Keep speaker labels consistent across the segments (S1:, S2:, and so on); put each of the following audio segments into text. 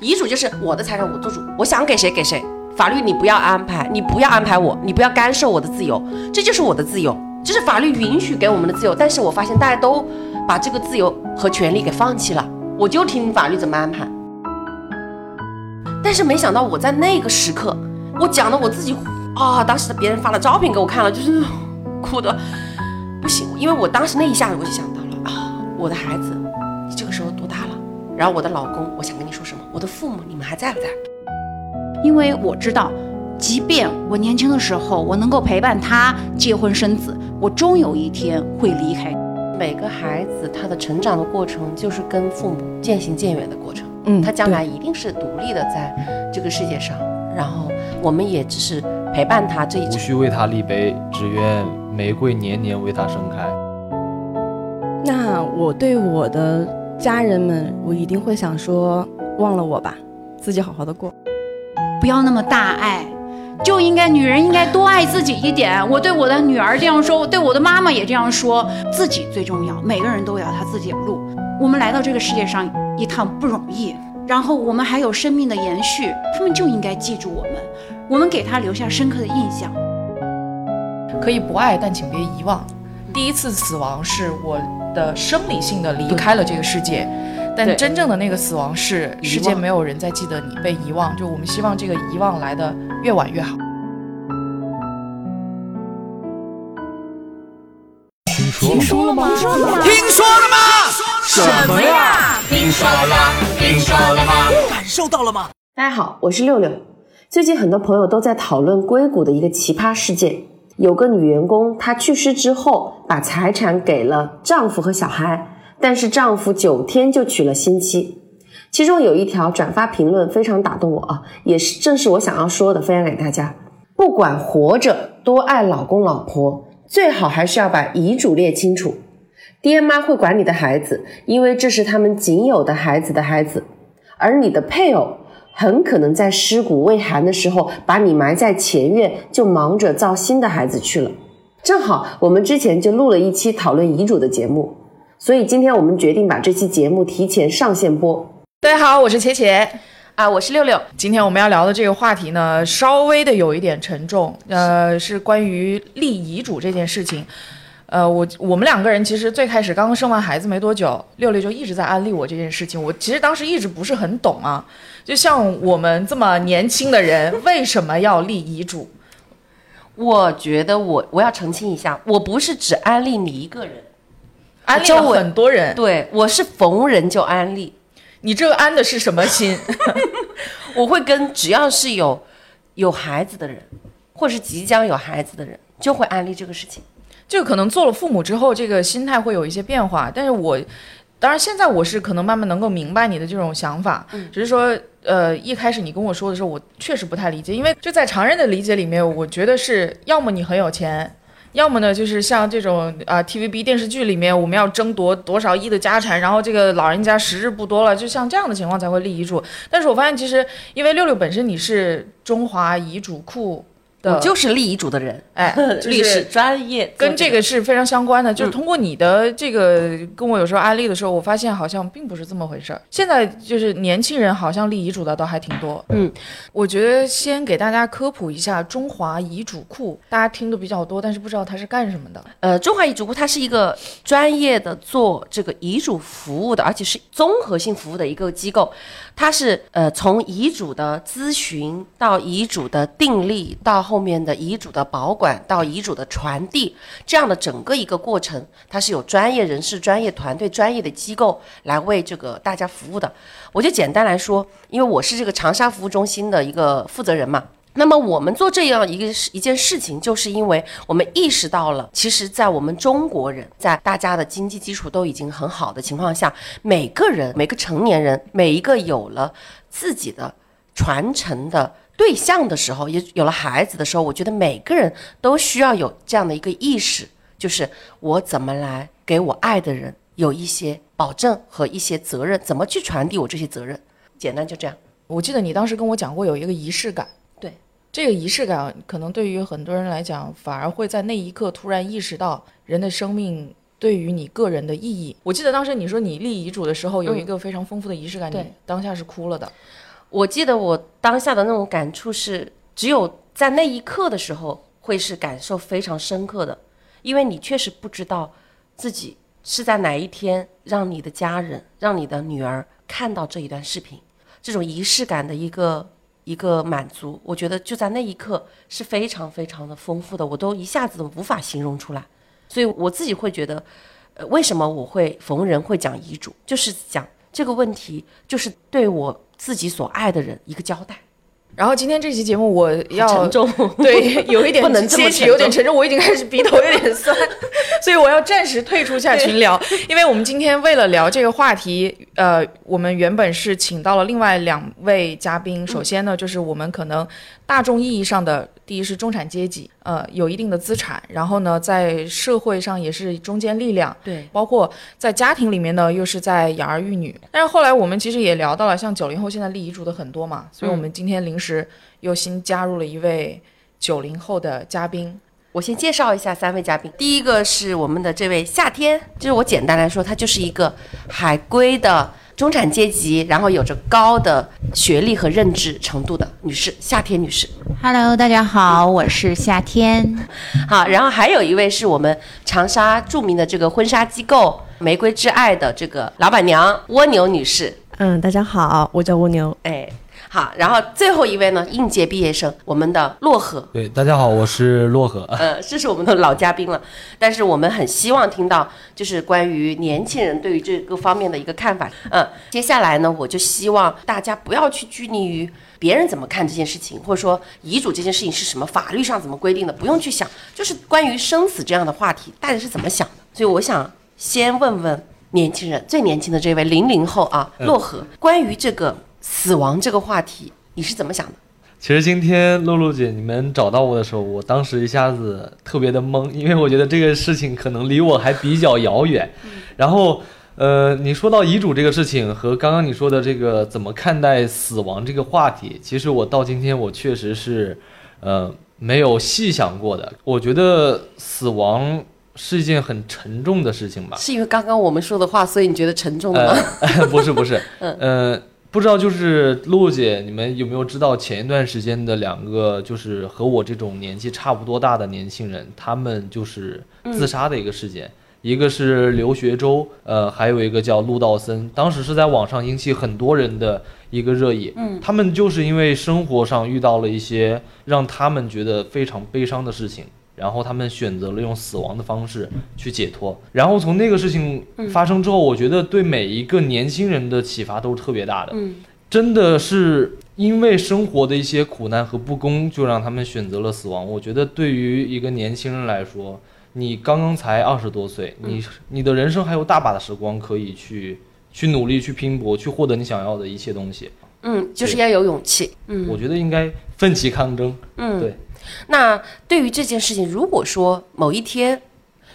S1: 遗嘱就是我的财产我做主，我想给谁给谁。法律你不要安排，你不要安排我，你不要干涉我的自由，这就是我的自由，这是法律允许给我们的自由。但是我发现大家都把这个自由和权利给放弃了，我就听法律怎么安排。但是没想到我在那个时刻，我讲的我自己啊，当时别人发了照片给我看了，就是哭的不行，因为我当时那一下子我就想到了啊，我的孩子你这个时候多大了？然后我的老公，我想跟你说什么？我的父母，你们还在不在？
S2: 因为我知道，即便我年轻的时候，我能够陪伴他结婚生子，我终有一天会离开。
S1: 每个孩子他的成长的过程，就是跟父母渐行渐远的过程。嗯，他将来一定是独立的在这个世界上，然后我们也只是陪伴他这一。
S3: 无需为他立碑，只愿玫瑰年年为他盛开。
S4: 那我对我的家人们，我一定会想说，忘了我吧，自己好好的过。
S2: 不要那么大爱，就应该女人应该多爱自己一点。我对我的女儿这样说，我对我的妈妈也这样说，自己最重要。每个人都有他自己的路。我们来到这个世界上一趟不容易，然后我们还有生命的延续，他们就应该记住我们，我们给他留下深刻的印象。
S5: 可以不爱，但请别遗忘，第一次死亡是我的生理性的离开了这个世界。但真正的那个死亡是世界没有人再记得你被遗忘，就我们希望这个遗忘来的越晚越好。
S3: 听说了吗？
S6: 听说了吗？听说了吗？什么呀？听说了？听说了吗？
S7: 感受到了吗？
S1: 大家好，我是六六。最近很多朋友都在讨论硅谷的一个奇葩事件，有个女员工她去世之后，把财产给了丈夫和小孩。但是丈夫九天就娶了新妻，其中有一条转发评论非常打动我啊，也是正是我想要说的，分享给大家。不管活着多爱老公老婆，最好还是要把遗嘱列清楚。爹妈会管你的孩子，因为这是他们仅有的孩子的孩子，而你的配偶很可能在尸骨未寒的时候把你埋在前院，就忙着造新的孩子去了。正好我们之前就录了一期讨论遗嘱的节目。所以今天我们决定把这期节目提前上线播。
S5: 大家好，我是茄茄
S1: 啊，我是六六。
S5: 今天我们要聊的这个话题呢，稍微的有一点沉重，呃，是关于立遗嘱这件事情。呃，我我们两个人其实最开始刚刚生完孩子没多久，六六就一直在安利我这件事情。我其实当时一直不是很懂啊，就像我们这么年轻的人，为什么要立遗嘱？
S1: 我觉得我我要澄清一下，我不是只安利你一个人。
S5: 安利了很多人，
S1: 对我是逢人就安利。
S5: 你这个安的是什么心？
S1: 我会跟只要是有有孩子的人，或是即将有孩子的人，就会安利这个事情。
S5: 就可能做了父母之后，这个心态会有一些变化。但是我当然现在我是可能慢慢能够明白你的这种想法，只是说呃一开始你跟我说的时候，我确实不太理解，因为就在常人的理解里面，我觉得是要么你很有钱。要么呢，就是像这种啊，TVB 电视剧里面，我们要争夺多少亿的家产，然后这个老人家时日不多了，就像这样的情况才会立遗嘱。但是我发现，其实因为六六本身你是中华遗嘱库。
S1: 我就是立遗嘱的人，
S5: 哎，
S1: 历史专业，
S5: 跟这个是非常相关的。就是通过你的这个跟我有时候案例的时候，我发现好像并不是这么回事儿。现在就是年轻人好像立遗嘱的倒还挺多。嗯，我觉得先给大家科普一下中华遗嘱库，大家听的比较多，但是不知道它是干什么的。
S1: 呃，中华遗嘱库它是一个专业的做这个遗嘱服务的，而且是综合性服务的一个机构。它是呃从遗嘱的咨询到遗嘱的订立到后面的遗嘱的保管管到遗嘱的传递这样的整个一个过程，它是有专业人士、专业团队、专业的机构来为这个大家服务的。我就简单来说，因为我是这个长沙服务中心的一个负责人嘛。那么我们做这样一个一件事情，就是因为我们意识到了，其实，在我们中国人，在大家的经济基础都已经很好的情况下，每个人、每个成年人、每一个有了自己的传承的对象的时候，也有了孩子的时候，我觉得每个人都需要有这样的一个意识，就是我怎么来给我爱的人有一些保证和一些责任，怎么去传递我这些责任？简单就这样。
S5: 我记得你当时跟我讲过有一个仪式感。对这个仪式感可能对于很多人来讲，反而会在那一刻突然意识到人的生命对于你个人的意义。我记得当时你说你立遗嘱的时候有一个非常丰富的仪式感，你当下是哭了的。
S1: 我记得我当下的那种感触是，只有在那一刻的时候会是感受非常深刻的，因为你确实不知道自己是在哪一天让你的家人、让你的女儿看到这一段视频，这种仪式感的一个一个满足，我觉得就在那一刻是非常非常的丰富的，我都一下子都无法形容出来，所以我自己会觉得，呃，为什么我会逢人会讲遗嘱，就是讲这个问题，就是对我自己所爱的人一个交代。
S5: 然后今天这期节目我要
S1: 沉重，
S5: 对，有一点
S1: 不能这么
S5: 有点沉重，我已经开始鼻头有点酸，所以我要暂时退出下群聊，因为我们今天为了聊这个话题，呃，我们原本是请到了另外两位嘉宾，首先呢，就是我们可能大众意义上的，第一是中产阶级，呃，有一定的资产，然后呢，在社会上也是中坚力量，
S1: 对，
S5: 包括在家庭里面呢，又是在养儿育女。但是后来我们其实也聊到了，像九零后现在立遗嘱的很多嘛，所以我们今天临时又新加入了一位九零后的嘉宾。
S1: 我先介绍一下三位嘉宾，第一个是我们的这位夏天，就是我简单来说，她就是一个海归的中产阶级，然后有着高的学历和认知程度的女士，夏天女士。
S2: Hello，大家好，我是夏天。
S1: 好，然后还有一位是我们长沙著名的这个婚纱机构玫瑰之爱的这个老板娘蜗牛女士。
S4: 嗯，大家好，我叫蜗牛。
S1: 哎，好，然后最后一位呢，应届毕业生，我们的洛河。
S3: 对，大家好，我是洛河。
S1: 呃，这是我们的老嘉宾了，但是我们很希望听到就是关于年轻人对于这个方面的一个看法。嗯，接下来呢，我就希望大家不要去拘泥于别人怎么看这件事情，或者说遗嘱这件事情是什么法律上怎么规定的，不用去想，就是关于生死这样的话题，大家是怎么想的。所以我想先问问年轻人，最年轻的这位零零后啊，洛河，关于这个死亡这个话题，你是怎么想的？
S3: 其实今天露露姐你们找到我的时候，我当时一下子特别的懵，因为我觉得这个事情可能离我还比较遥远。然后，呃，你说到遗嘱这个事情和刚刚你说的这个怎么看待死亡这个话题，其实我到今天我确实是，呃，没有细想过的。我觉得死亡是一件很沉重的事情吧。
S1: 是因为刚刚我们说的话，所以你觉得沉重的吗？
S3: 呃，不是不是，
S1: 嗯
S3: 呃，不知道就是露露姐，你们有没有知道前一段时间的两个就是和我这种年纪差不多大的年轻人，他们就是自杀的一个事件。一个是刘学周，呃，还有一个叫陆道森，当时是在网上引起很多人的一个热议。嗯，他们就是因为生活上遇到了一些让他们觉得非常悲伤的事情，然后他们选择了用死亡的方式去解脱。然后从那个事情发生之后，我觉得对每一个年轻人的启发都是特别大的。
S1: 嗯，
S3: 真的是因为生活的一些苦难和不公，就让他们选择了死亡。我觉得对于一个年轻人来说，你刚刚才二十多岁，你你的人生还有大把的时光可以去去努力、去拼搏、去获得你想要的一切东西。
S1: 嗯，就是要有勇气。嗯
S3: 我觉得应该奋起抗争。
S1: 嗯，
S3: 对。
S1: 那对于这件事情，如果说某一天，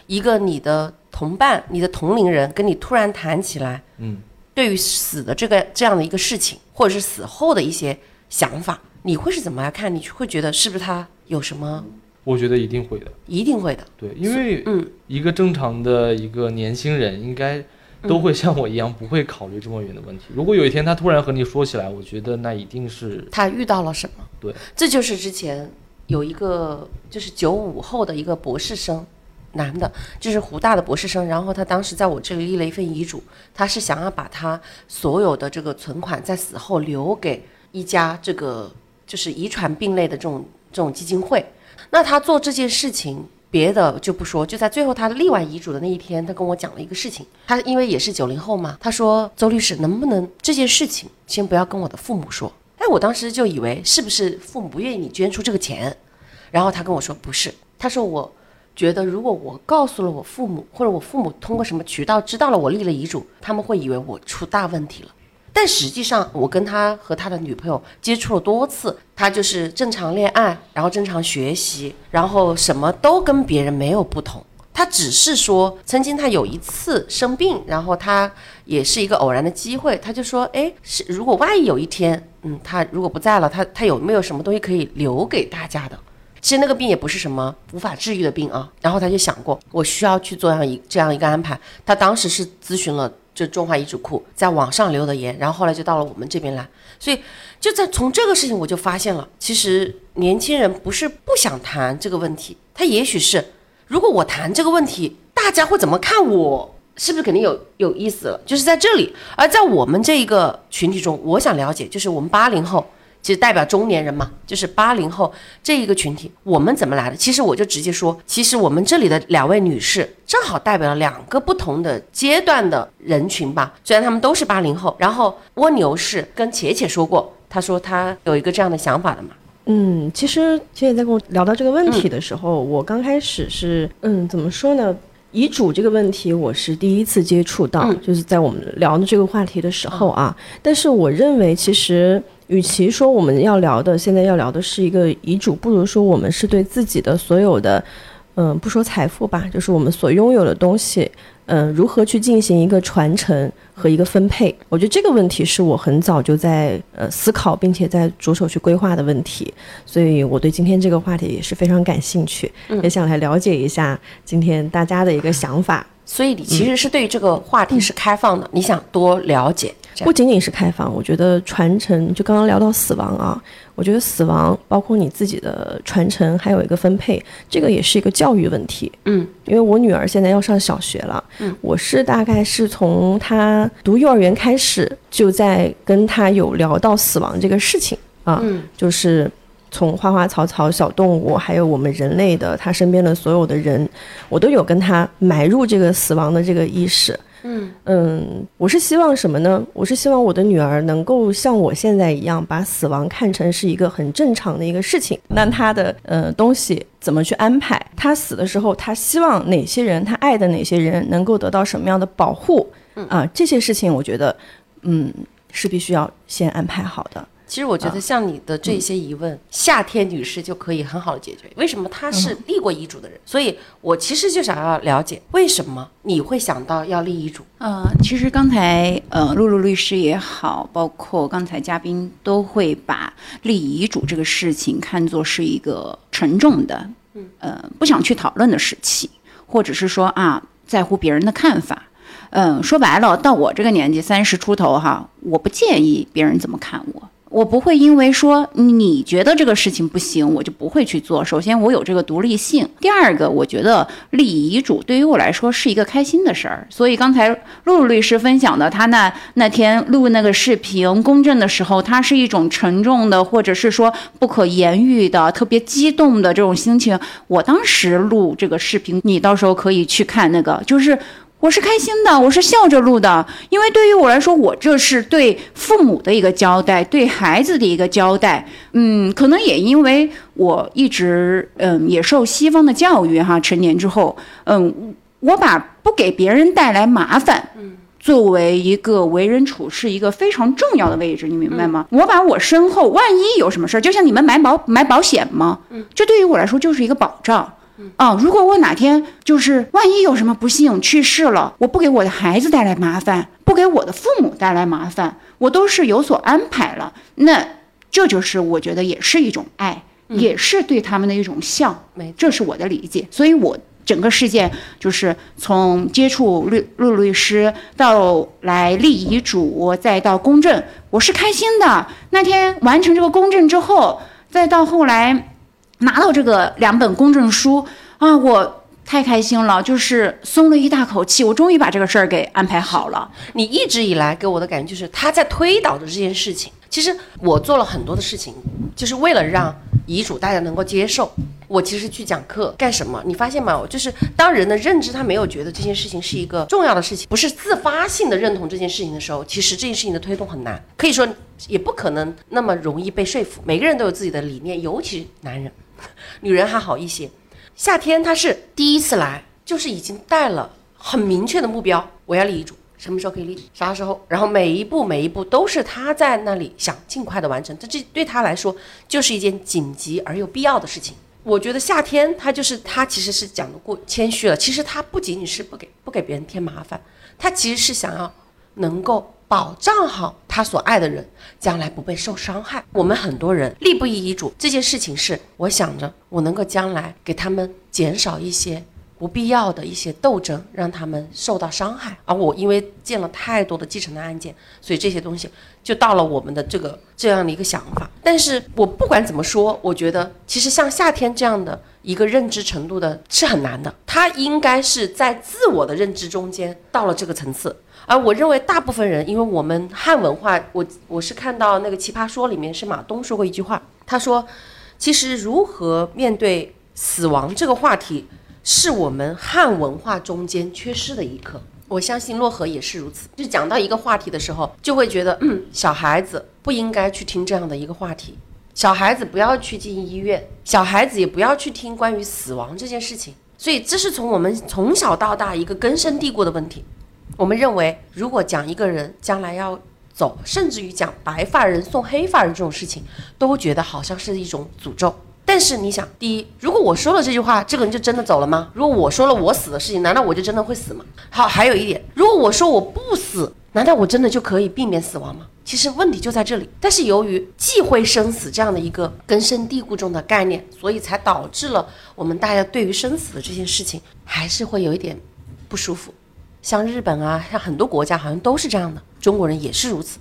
S1: 一个你的同伴、你的同龄人跟你突然谈起来，
S3: 嗯，
S1: 对于死的这个这样的一个事情，或者是死后的一些想法，你会是怎么来看？你会觉得是不是他有什么？
S3: 我觉得一定会的。
S1: 一定会的。
S3: 对，因为
S1: 嗯
S3: 一个正常的一个年轻人应该都会像我一样，不会考虑这么远的问题。如果有一天他突然和你说起来，我觉得那一定是
S1: 他遇到了什么？
S3: 对，
S1: 这就是之前有一个就是九五后的一个博士生，男的，就是湖大的博士生，然后他当时在我这里立了一份遗嘱，他是想要把他所有的这个存款在死后留给一家这个就是遗传病类的这种这种基金会。那他做这件事情，别的就不说，就在最后他立完遗嘱的那一天，他跟我讲了一个事情。他因为也是九零后嘛，他说：“周律师，能不能这件事情先不要跟我的父母说？”哎，我当时就以为是不是父母不愿意你捐出这个钱，然后他跟我说不是，他说我觉得如果我告诉了我父母，或者我父母通过什么渠道知道了我立了遗嘱，他们会以为我出大问题了。但实际上，我跟他和他的女朋友接触了多次，他就是正常恋爱，然后正常学习，然后什么都跟别人没有不同。他只是说，曾经他有一次生病，然后他也是一个偶然的机会，他就说，哎，是如果万一有一天，嗯，他如果不在了，他他有没有什么东西可以留给大家的？其实那个病也不是什么无法治愈的病啊。然后他就想过，我需要去做这样一这样一个安排。他当时是咨询了就中华遗嘱库在网上留的言，然后后来就到了我们这边来，所以就在从这个事情我就发现了，其实年轻人不是不想谈这个问题，他也许是如果我谈这个问题，大家会怎么看我？是不是肯定有有意思了？就是在这里，而在我们这一个群体中，我想了解，就是我们八零后，其实代表中年人嘛，就是八零后这一个群体，我们怎么来的？其实我就直接说，其实我们这里的两位女士，正好代表了两个不同的阶段的人群吧。虽然她们都是八零后，然后蜗牛是跟茄茄说过，她说她有一个这样的想法的嘛。
S4: 嗯，其实其实在跟我聊到这个问题的时候，我刚开始是嗯，怎么说呢？遗嘱这个问题，我是第一次接触到，就是在我们聊的这个话题的时候啊。但是我认为，其实与其说我们要聊的，现在要聊的是一个遗嘱，不如说我们是对自己的所有的，嗯，不说财富吧，就是我们所拥有的东西。嗯，如何去进行一个传承和一个分配？我觉得这个问题是我很早就在呃思考，并且在着手去规划的问题，所以我对今天这个话题也是非常感兴趣，也想来了解一下今天大家的一个想法。
S1: 所以你其实是对这个话题是开放的，你想多了解。
S4: 不仅仅是开放，我觉得传承，就刚刚聊到死亡啊，我觉得死亡包括你自己的传承，还有一个分配，这个也是一个教育问题。
S1: 嗯，
S4: 因为我女儿现在要上小学了，
S1: 嗯，
S4: 我是大概是从她读幼儿园开始，就在跟她有聊到死亡这个事情啊，
S1: 嗯，
S4: 就是从花花草草、小动物，还有我们人类的他身边的所有的人，我都有跟他埋入这个死亡的这个意识。
S1: 嗯
S4: 嗯，我是希望什么呢？我是希望我的女儿能够像我现在一样，把死亡看成是一个很正常的一个事情。那她的呃东西怎么去安排？她死的时候，她希望哪些人，她爱的哪些人能够得到什么样的保护？啊，这些事情我觉得，嗯，是必须要先安排好的。
S1: 其实我觉得像你的这些疑问，夏天女士就可以很好的解决。为什么她是立过遗嘱的人？所以我其实就想要了解，为什么你会想到要立遗嘱？
S2: 呃，其实刚才呃，露露律师也好，包括刚才嘉宾都会把立遗嘱这个事情看作是一个沉重的，
S1: 嗯，
S2: 呃，不想去讨论的事情，或者是说啊，在乎别人的看法。嗯，说白了，到我这个年纪，三十出头哈，我不介意别人怎么看我。我不会因为说你觉得这个事情不行，我就不会去做。首先，我有这个独立性；第二个，我觉得立遗嘱对于我来说是一个开心的事儿。所以刚才露露律师分享的，他那那天录那个视频公证的时候，他是一种沉重的，或者是说不可言喻的、特别激动的这种心情。我当时录这个视频，你到时候可以去看那个，就是。我是开心的，我是笑着录的，因为对于我来说，我这是对父母的一个交代，对孩子的一个交代。嗯，可能也因为我一直嗯也受西方的教育哈，成年之后，嗯，我把不给别人带来麻烦，
S1: 嗯，
S2: 作为一个为人处事一个非常重要的位置，你明白吗？我把我身后万一有什么事儿，就像你们买保买保险吗？
S1: 嗯，
S2: 这对于我来说就是一个保障。啊，如果我哪天就是万一有什么不幸去世了，我不给我的孩子带来麻烦，不给我的父母带来麻烦，我都是有所安排了。那这就是我觉得也是一种爱，也是对他们的一种孝。这是我的理解。所以，我整个事件就是从接触律陆律师到来立遗嘱，再到公证，我是开心的。那天完成这个公证之后，再到后来。拿到这个两本公证书啊，我太开心了，就是松了一大口气，我终于把这个事儿给安排好了。
S1: 你一直以来给我的感觉就是他在推导着这件事情。其实我做了很多的事情，就是为了让遗嘱大家能够接受。我其实去讲课干什么？你发现吗？就是当人的认知他没有觉得这件事情是一个重要的事情，不是自发性的认同这件事情的时候，其实这件事情的推动很难，可以说也不可能那么容易被说服。每个人都有自己的理念，尤其男人。女人还好一些，夏天她是第一次来，就是已经带了很明确的目标，我要立遗嘱，什么时候可以立，啥时候，然后每一步每一步都是她在那里想尽快的完成，这这对她来说就是一件紧急而又必要的事情。我觉得夏天她就是她其实是讲的过谦虚了，其实她不仅仅是不给不给别人添麻烦，她其实是想要能够。保障好他所爱的人，将来不被受伤害。我们很多人立不立遗嘱这件事情，是我想着我能够将来给他们减少一些不必要的一些斗争，让他们受到伤害。而我因为见了太多的继承的案件，所以这些东西就到了我们的这个这样的一个想法。但是我不管怎么说，我觉得其实像夏天这样的一个认知程度的是很难的，他应该是在自我的认知中间到了这个层次。而我认为大部分人，因为我们汉文化，我我是看到那个《奇葩说》里面是马东说过一句话，他说，其实如何面对死亡这个话题，是我们汉文化中间缺失的一课。我相信洛河也是如此。就讲到一个话题的时候，就会觉得，嗯，小孩子不应该去听这样的一个话题，小孩子不要去进医院，小孩子也不要去听关于死亡这件事情。所以这是从我们从小到大一个根深蒂固的问题。我们认为，如果讲一个人将来要走，甚至于讲白发人送黑发人这种事情，都觉得好像是一种诅咒。但是你想，第一，如果我说了这句话，这个人就真的走了吗？如果我说了我死的事情，难道我就真的会死吗？好，还有一点，如果我说我不死，难道我真的就可以避免死亡吗？其实问题就在这里。但是由于忌讳生死这样的一个根深蒂固中的概念，所以才导致了我们大家对于生死的这件事情，还是会有一点不舒服。像日本啊，像很多国家好像都是这样的，中国人也是如此。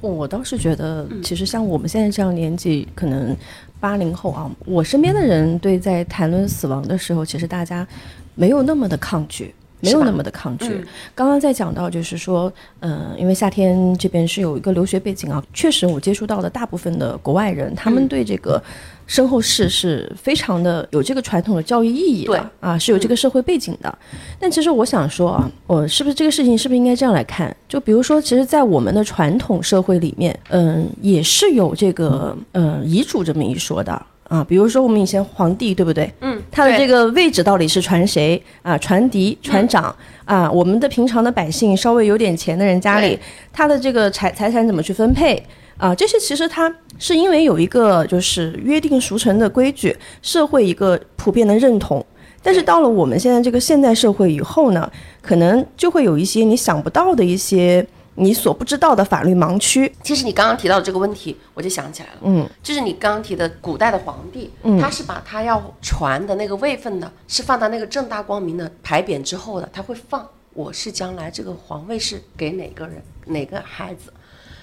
S4: 我倒是觉得，其实像我们现在这样年纪，可能八零后啊，我身边的人对在谈论死亡的时候，其实大家没有那么的抗拒。没有那么的抗拒。刚刚在讲到，就是说，嗯，因为夏天这边是有一个留学背景啊，确实我接触到的大部分的国外人，他们对这个身后事是非常的有这个传统的教育意义的啊，是有这个社会背景的。但其实我想说啊，我是不是这个事情是不是应该这样来看？就比如说，其实，在我们的传统社会里面，嗯，也是有这个嗯遗嘱这么一说的。啊，比如说我们以前皇帝对不对？嗯，他的这个位置到底是传谁啊？传嫡、传长啊？我们的平常的百姓，稍微有点钱的人家里，他的这个财财产怎么去分配啊？这些其实它是因为有一个就是约定俗成的规矩，社会一个普遍的认同。但是到了我们现在这个现代社会以后呢，可能就会有一些你想不到的一些。你所不知道的法律盲区，
S1: 其实你刚刚提到的这个问题，我就想起来了。嗯，就是你刚刚提的古代的皇帝，他是把他要传的那个位分的，是放到那个正大光明的牌匾之后的，他会放我是将来这个皇位是给哪个人哪个孩子，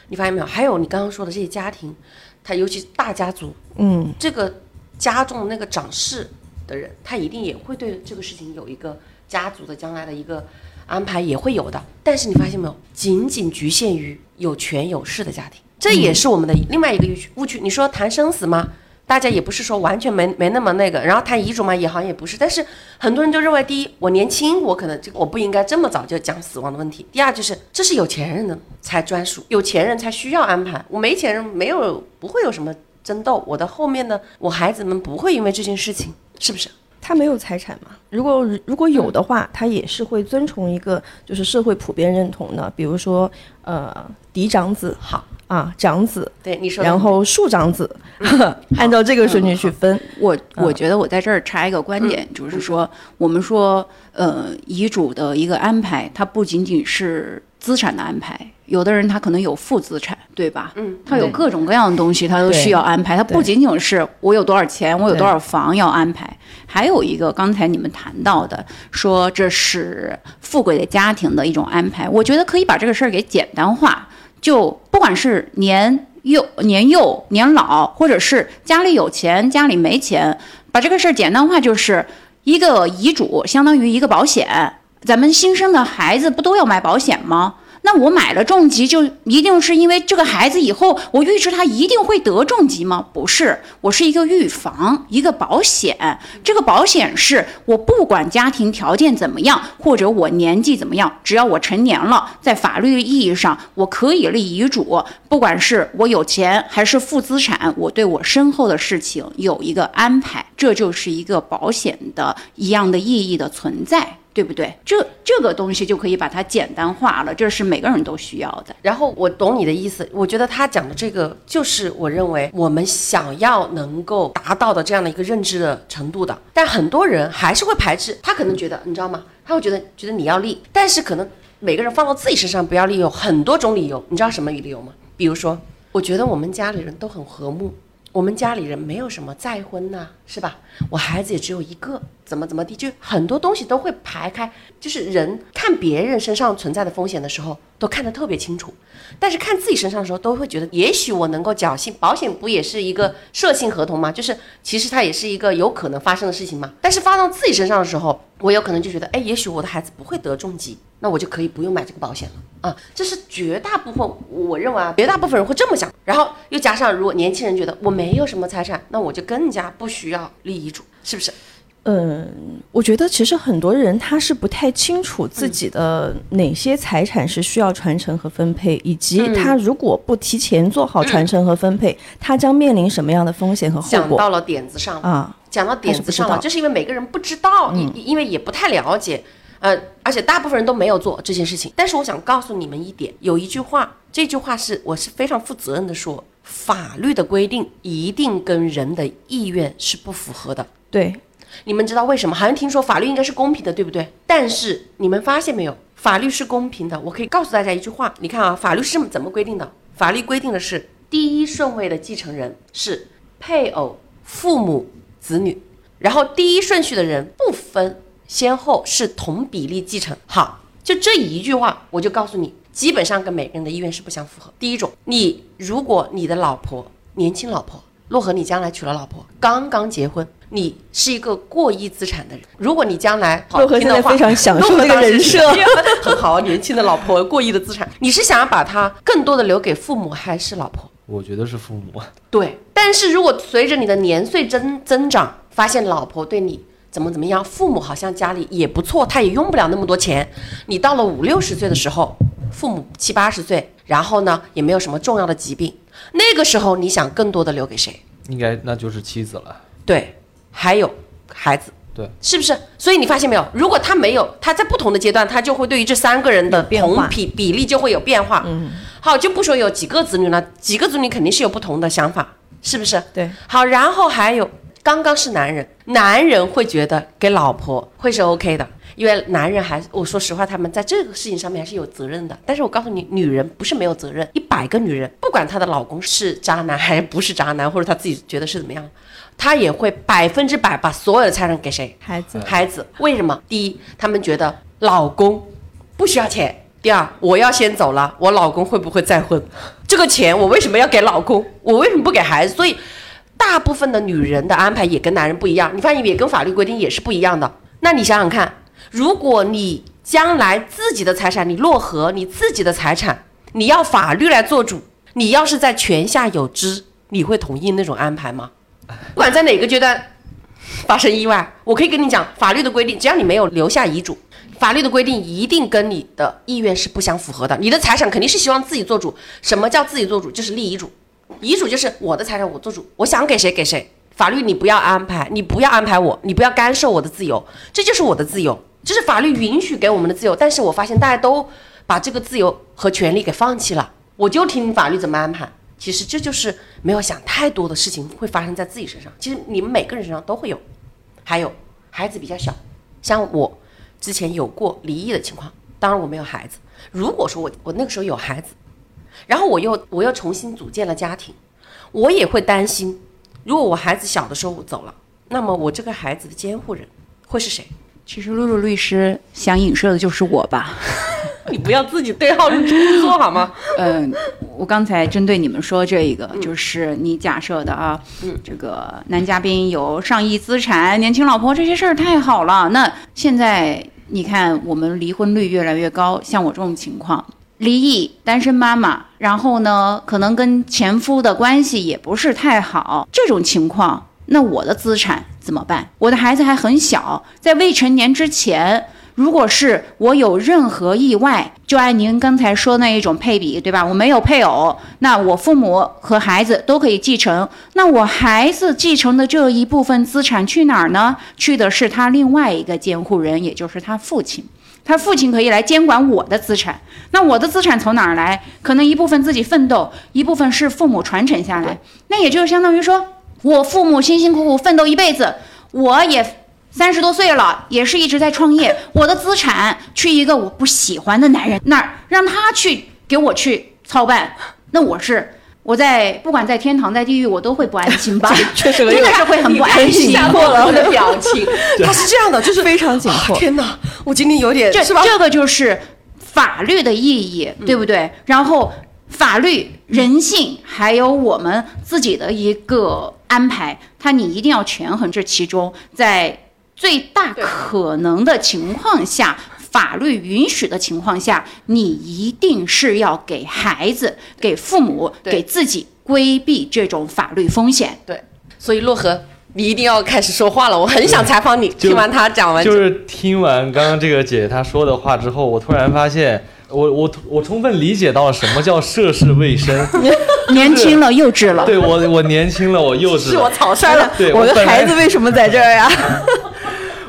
S1: 你发现没有？还有你刚刚说的这些家庭，他尤其大家族，嗯，这个家中那个长势的人，他一定也会对这个事情有一个家族的将来的一个。安排也会有的，但是你发现没有，仅仅局限于有权有势的家庭，这也是我们的另外一个误区。误区，你说谈生死吗？大家也不是说完全没没那么那个，然后谈遗嘱嘛，也好像也不是。但是很多人就认为，第一，我年轻，我可能这个我不应该这么早就讲死亡的问题。第二，就是这是有钱人的才专属，有钱人才需要安排。我没钱人没有不会有什么争斗，我的后面的我孩子们不会因为这件事情，是不是？
S4: 他没有财产嘛？如果如果有的话，他也是会遵从一个就是社会普遍认同的，比如说呃嫡长子好啊长子
S1: 对你说，
S4: 然后庶长子，按照这个顺序去分。
S2: 我我觉得我在这儿插一个观点，就是说我们说呃遗嘱的一个安排，它不仅仅是资产的安排。有的人他可能有负资产，对吧？嗯，他有各种各样的东西，他都需要安排。他不仅仅是我有多少钱，我有多少房要安排，还有一个刚才你们谈到的，说这是富贵的家庭的一种安排。我觉得可以把这个事儿给简单化，就不管是年幼、年幼、年老，或者是家里有钱、家里没钱，把这个事儿简单化，就是一个遗嘱相当于一个保险。咱们新生的孩子不都要买保险吗？那我买了重疾，就一定是因为这个孩子以后我预知他一定会得重疾吗？不是，我是一个预防，一个保险。这个保险是我不管家庭条件怎么样，或者我年纪怎么样，只要我成年了，在法律意义上我可以立遗嘱，不管是我有钱还是负资产，我对我身后的事情有一个安排，这就是一个保险的一样的意义的存在。对不对？这这个东西就可以把它简单化了，这是每个人都需要的。
S1: 然后我懂你的意思，我觉得他讲的这个就是我认为我们想要能够达到的这样的一个认知的程度的。但很多人还是会排斥，他可能觉得，你知道吗？他会觉得觉得你要立，但是可能每个人放到自己身上不要立，有很多种理由。你知道什么理由吗？比如说，我觉得我们家里人都很和睦，我们家里人没有什么再婚呐，是吧？我孩子也只有一个。怎么怎么地，就很多东西都会排开。就是人看别人身上存在的风险的时候，都看得特别清楚，但是看自己身上的时候，都会觉得也许我能够侥幸。保险不也是一个设性合同吗？就是其实它也是一个有可能发生的事情嘛。但是发到自己身上的时候，我有可能就觉得，哎，也许我的孩子不会得重疾，那我就可以不用买这个保险了啊。这是绝大部分我认为啊，绝大部分人会这么想。然后又加上，如果年轻人觉得我没有什么财产，那我就更加不需要立遗嘱，是不是？
S4: 嗯，我觉得其实很多人他是不太清楚自己的哪些财产是需要传承和分配，以及他如果不提前做好传承和分配，他将面临什么样的风险和后果
S1: 讲到了点子上
S4: 啊？
S1: 讲到点子上了，就是因为每个人不知道，因、因为也不太了解，呃，而且大部分人都没有做这件事情。但是我想告诉你们一点，有一句话，这句话是我是非常负责任的说，法律的规定一定跟人的意愿是不符合的。
S4: 对，
S1: 你们知道为什么？好像听说法律应该是公平的，对不对？但是你们发现没有，法律是公平的。我可以告诉大家一句话，你看啊，法律是这么怎么规定的？法律规定的是第一顺位的继承人是配偶、父母、子女，然后第一顺序的人不分先后，是同比例继承。好，就这一句话，我就告诉你，基本上跟每个人的意愿是不相符合。第一种，你如果你的老婆年轻老婆，洛河，你将来娶了老婆，刚刚结婚，你是一个过亿资产的人。如果你将来好
S4: 洛河
S1: 听的话
S4: 现在非常享受这个人设
S1: 很好啊，年轻的老婆，过亿的资产，你是想要把它更多的留给父母还是老婆？
S3: 我觉得是父母。
S1: 对，但是如果随着你的年岁增增长，发现老婆对你怎么怎么样，父母好像家里也不错，他也用不了那么多钱。你到了五六十岁的时候，父母七八十岁，然后呢也没有什么重要的疾病，那个时候你想更多的留给谁？
S3: 应该那就是妻子了。
S1: 对，还有孩子。
S3: 对，
S1: 是不是？所以你发现没有，如果他没有，他在不同的阶段，他就会对于这三个人的同比比例就会有变化。嗯，好，就不说有几个子女了，几个子女肯定是有不同的想法，是不是？
S4: 对，
S1: 好，然后还有，刚刚是男人，男人会觉得给老婆会是 OK 的，因为男人还，我说实话，他们在这个事情上面还是有责任的。但是我告诉你，女人不是没有责任，一百个女人，不管她的老公是渣男还是不是渣男，或者她自己觉得是怎么样，她也会百分之百把所有的财产给谁？
S4: 孩子
S1: 孩子。为什么？第一，他们觉得老公不需要钱；第二，我要先走了，我老公会不会再婚？这个钱我为什么要给老公？我为什么不给孩子？所以，大部分的女人的安排也跟男人不一样。你发现也跟法律规定也是不一样的。那你想想看，如果你将来自己的财产，你落河，你自己的财产，你要法律来做主，你要是在泉下有知，你会同意那种安排吗？不管在哪个阶段发生意外，我可以跟你讲，法律的规定，只要你没有留下遗嘱，法律的规定一定跟你的意愿是不相符合的。你的财产肯定是希望自己做主。什么叫自己做主？就是立遗嘱。遗嘱就是我的财产我做主，我想给谁给谁。法律你不要安排，你不要安排我，你不要干涉我的自由，这就是我的自由，这是法律允许给我们的自由。但是我发现大家都把这个自由和权利给放弃了，我就听法律怎么安排。其实这就是没有想太多的事情会发生在自己身上，其实你们每个人身上都会有。还有孩子比较小，像我之前有过离异的情况，当然我没有孩子。如果说我我那个时候有孩子，然后我又我又重新组建了家庭，我也会担心，如果我孩子小的时候我走了，那么我这个孩子的监护人会是谁？
S2: 其实露露律师想影射的就是我吧。
S1: 你不要自己对号入座好吗？
S2: 嗯，我刚才针对你们说这一个，就是你假设的啊，
S1: 嗯
S2: 这个男嘉宾有上亿资产，年轻老婆这些事儿太好了。那现在你看，我们离婚率越来越高，像我这种情况，离异单身妈妈，然后呢，可能跟前夫的关系也不是太好，这种情况，那我的资产怎么办？我的孩子还很小，在未成年之前。如果是我有任何意外，就按您刚才说那一种配比，对吧？我没有配偶，那我父母和孩子都可以继承。那我孩子继承的这一部分资产去哪儿呢？去的是他另外一个监护人，也就是他父亲。他父亲可以来监管我的资产。那我的资产从哪儿来？可能一部分自己奋斗，一部分是父母传承下来。那也就相当于说，我父母辛辛苦苦奋斗一辈子，我也。三十多岁了，也是一直在创业。我的资产去一个我不喜欢的男人那儿，让他去给我去操办，那我是我在不管在天堂在地狱，我都会不安心吧？
S4: 确实
S2: 真的是会很不安心。
S1: 吓破了我的表情，他是这样的，就是
S4: 非常紧迫
S1: 啊天哪，我今天有点
S2: 这
S1: 是吧？
S2: 这个就是法律的意义，对不对？然后法律、人性，还有我们自己的一个安排，他你一定要权衡这其中，在最大可能的情况下。法律允许的情况下，你一定是要给孩子、给父母、给自己规避这种法律风险。
S1: 对，所以洛河，你一定要开始说话了，我很想采访你。听完他讲完，
S3: 就是听完刚刚这个姐姐她说的话之后，我突然发现，我我我充分理解到了什么叫涉世未深。
S2: 年轻了，幼稚了。
S3: 对我我年轻了，我幼稚
S1: 是我。草率了。
S3: 对
S4: 我的孩子为什么在这儿呀？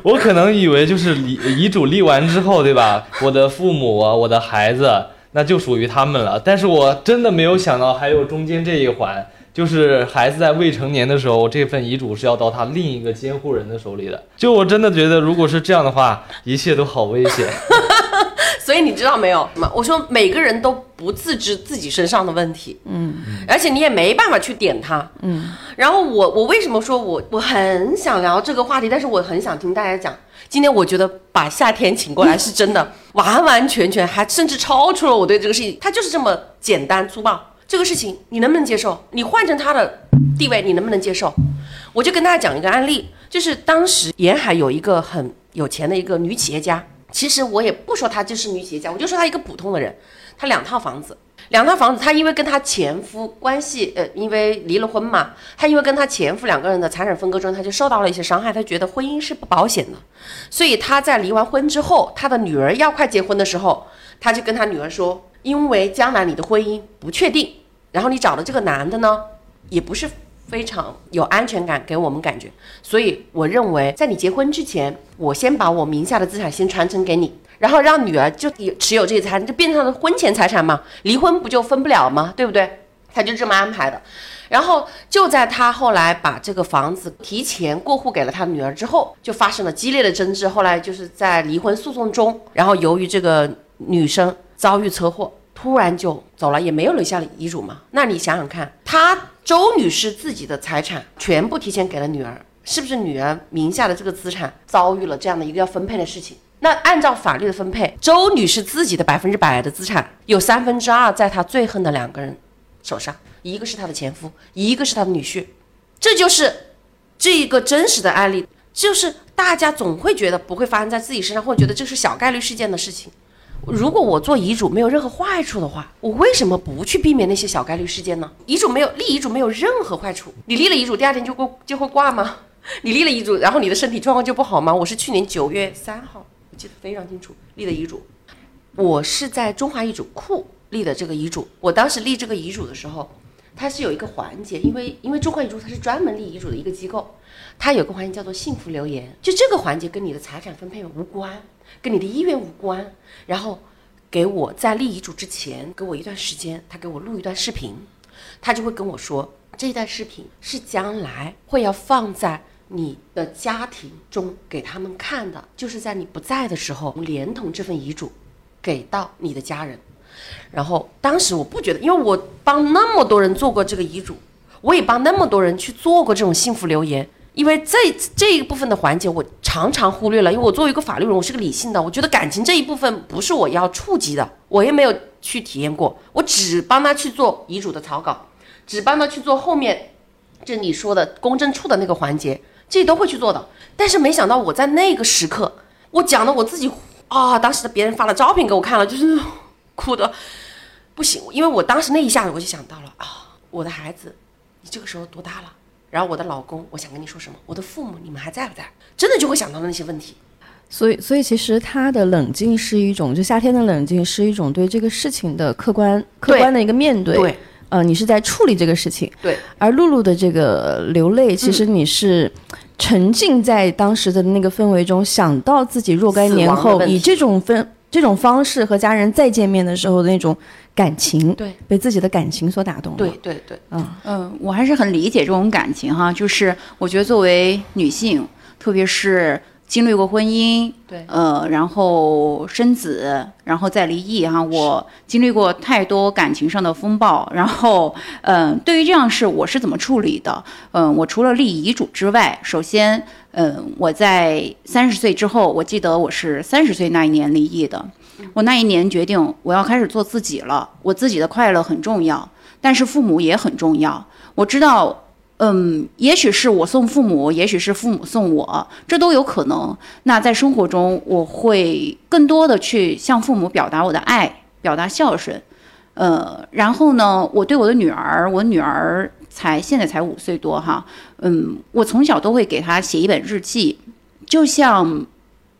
S3: 我可能以为就是遗遗嘱立完之后，对吧？我的父母啊，我的孩子，那就属于他们了。但是我真的没有想到还有中间这一环，就是孩子在未成年的时候，这份遗嘱是要到他另一个监护人的手里的。就我真的觉得，如果是这样的话，一切都好危险。
S1: 所以你知道没有？我说每个人都不自知自己身上的问题，嗯，而且你也没办法去点他，嗯。然后我我为什么说我我很想聊这个话题，但是我很想听大家讲。今天我觉得把夏天请过来是真的 完完全全，还甚至超出了我对这个事情，他就是这么简单粗暴。这个事情你能不能接受？你换成他的地位，你能不能接受？我就跟大家讲一个案例，就是当时沿海有一个很有钱的一个女企业家，其实我也不说她就是女企业家，我就说她一个普通的人，她两套房子，两套房子，她因为跟她前夫关系，呃，因为离了婚嘛，她因为跟她前夫两个人的财产分割中，她就受到了一些伤害，她觉得婚姻是不保险的，所以她在离完婚之后，她的女儿要快结婚的时候，她就跟她女儿说，因为将来你的婚姻不确定，然后你找的这个男的呢，也不是非常有安全感，给我们感觉。所以我认为，在你结婚之前，我先把我名下的资产先传承给你，然后让女儿就有持有这些财产，就变成了婚前财产嘛。离婚不就分不了吗？对不对？他就这么安排的。然后就在他后来把这个房子提前过户给了他女儿之后，就发生了激烈的争执。后来就是在离婚诉讼中，然后由于这个女生遭遇车祸，突然就走了，也没有留下遗嘱嘛。那你想想看，他周女士自己的财产全部提前给了女儿，是不是女儿名下的这个资产遭遇了这样的一个要分配的事情？那按照法律的分配，周女士自己的百分之百的资产有三分之二在她最恨的两个人手上，一个是她的前夫，一个是她的女婿，这就是这一个真实的案例。就是大家总会觉得不会发生在自己身上，会觉得这是小概率事件的事情。如果我做遗嘱没有任何坏处的话，我为什么不去避免那些小概率事件呢？遗嘱没有立遗嘱没有任何坏处，你立了遗嘱第二天就过就会挂吗？你立了遗嘱，然后你的身体状况就不好吗？我是去年九月三号，我记得非常清楚，立的遗嘱。我是在中华遗嘱库立的这个遗嘱。我当时立这个遗嘱的时候，它是有一个环节，因为因为中华遗嘱它是专门立遗嘱的一个机构，它有个环节叫做幸福留言，就这个环节跟你的财产分配无关，跟你的意愿无关。然后给我在立遗嘱之前，给我一段时间，他给我录一段视频，他就会跟我说，这一段视频是将来会要放在你的家庭中给他们看的，就是在你不在的时候，连同这份遗嘱给到你的家人。然后当时我不觉得，因为我帮那么多人做过这个遗嘱，我也帮那么多人去做过这种幸福留言。因为这这一部分的环节，我常常忽略了。因为我作为一个法律人，我是个理性的，我觉得感情这一部分不是我要触及的，我也没有去体验过。我只帮他去做遗嘱的草稿，只帮他去做后面，就你说的公证处的那个环节，这都会去做的。但是没想到我在那个时刻，我讲的我自己啊，当时的别人发了照片给我看了，就是哭的不行。因为我当时那一下子我就想到了啊，我的孩子，你这个时候多大了？然后我的老公，我想跟你说什么？我的父母，你们还在不在？真的就会想到那些问题。
S4: 所以，所以其实他的冷静是一种，就夏天的冷静是一种对这个事情的客观、客观的一个面对。
S1: 对，
S4: 呃，你是在处理这个事情。
S1: 对。
S4: 而露露的这个流泪，其实你是沉浸在当时的那个氛围中，想到自己若干年后以这种分这种方式和家人再见面的时候的那种感情，
S1: 对，
S4: 被自己的感情所打动了。
S1: 对，对对，
S2: 嗯，我还是很理解这种感情哈，就是我觉得作为女性，特别是经历过婚姻，
S1: 对。
S2: 呃，然后生子，然后再离异哈，我经历过太多感情上的风暴，然后，嗯、对于这样事我是怎么处理的？嗯、我除了立遗嘱之外，首先，嗯、我在三十岁之后，我记得我是三十岁那一年离异的，我那一年决定我要开始做自己了，我自己的快乐很重要，但是父母也很重要，我知道。嗯，也许是我送父母，也许是父母送我，这都有可能。那在生活中，我会更多的去向父母表达我的爱，表达孝顺。呃，然后呢，我对我的女儿，我女儿才现在才五岁多哈，嗯，我从小都会给他写一本日记，就像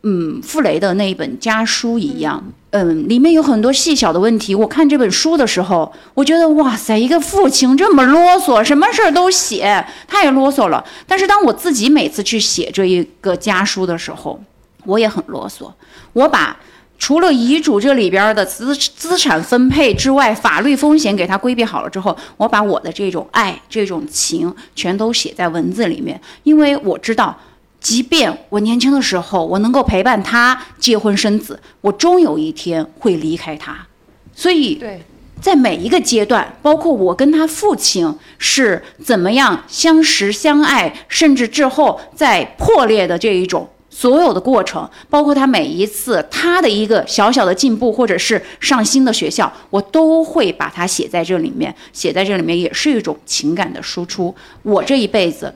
S2: 嗯傅雷的那一本家书一样。嗯，里面有很多细小的问题。我看这本书的时候，我觉得哇塞，一个父亲这么啰嗦，什么事儿都写，太啰嗦了。但是当我自己每次去写这一个家书的时候，我也很啰嗦。我把除了遗嘱这里边的资资产分配之外，法律风险给它规避好了之后，我把我的这种爱、这种情全都写在文字里面，因为我知道。即便我年轻的时候，我能够陪伴他结婚生子，我终有一天会离开他，所以
S1: 对，
S2: 在每一个阶段，包括我跟他父亲是怎么样相识相爱，甚至之后在破裂的这一种所有的过程，包括他每一次他的一个小小的进步，或者是上新的学校，我都会把它写在这里面，写在这里面也是一种情感的输出。我这一辈子。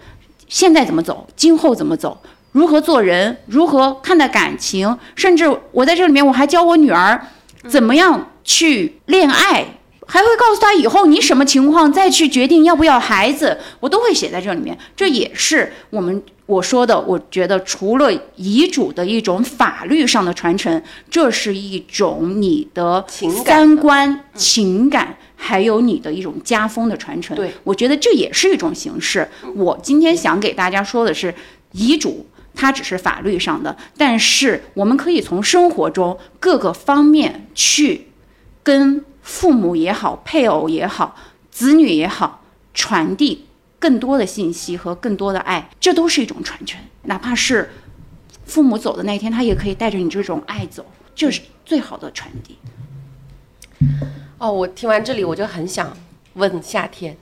S2: 现在怎么走，今后怎么走，如何做人，如何看待感情，甚至我在这里面我还教我女儿怎么样去恋爱，还会告诉她以后你什么情况再去决定要不要孩子，我都会写在这里面。这也是我们我说的，我觉得除了遗嘱的一种法律上的传承，这是一种你的
S1: 情感
S2: 三观、情感。还有你的一种家风的传承，
S1: 对
S2: 我觉得这也是一种形式。我今天想给大家说的是，遗嘱它只是法律上的，但是我们可以从生活中各个方面去跟父母也好、配偶也好、子女也好传递更多的信息和更多的爱，这都是一种传承。哪怕是父母走的那天，他也可以带着你这种爱走，这是最好的传递。
S1: 哦，我听完这里我就很想问夏天，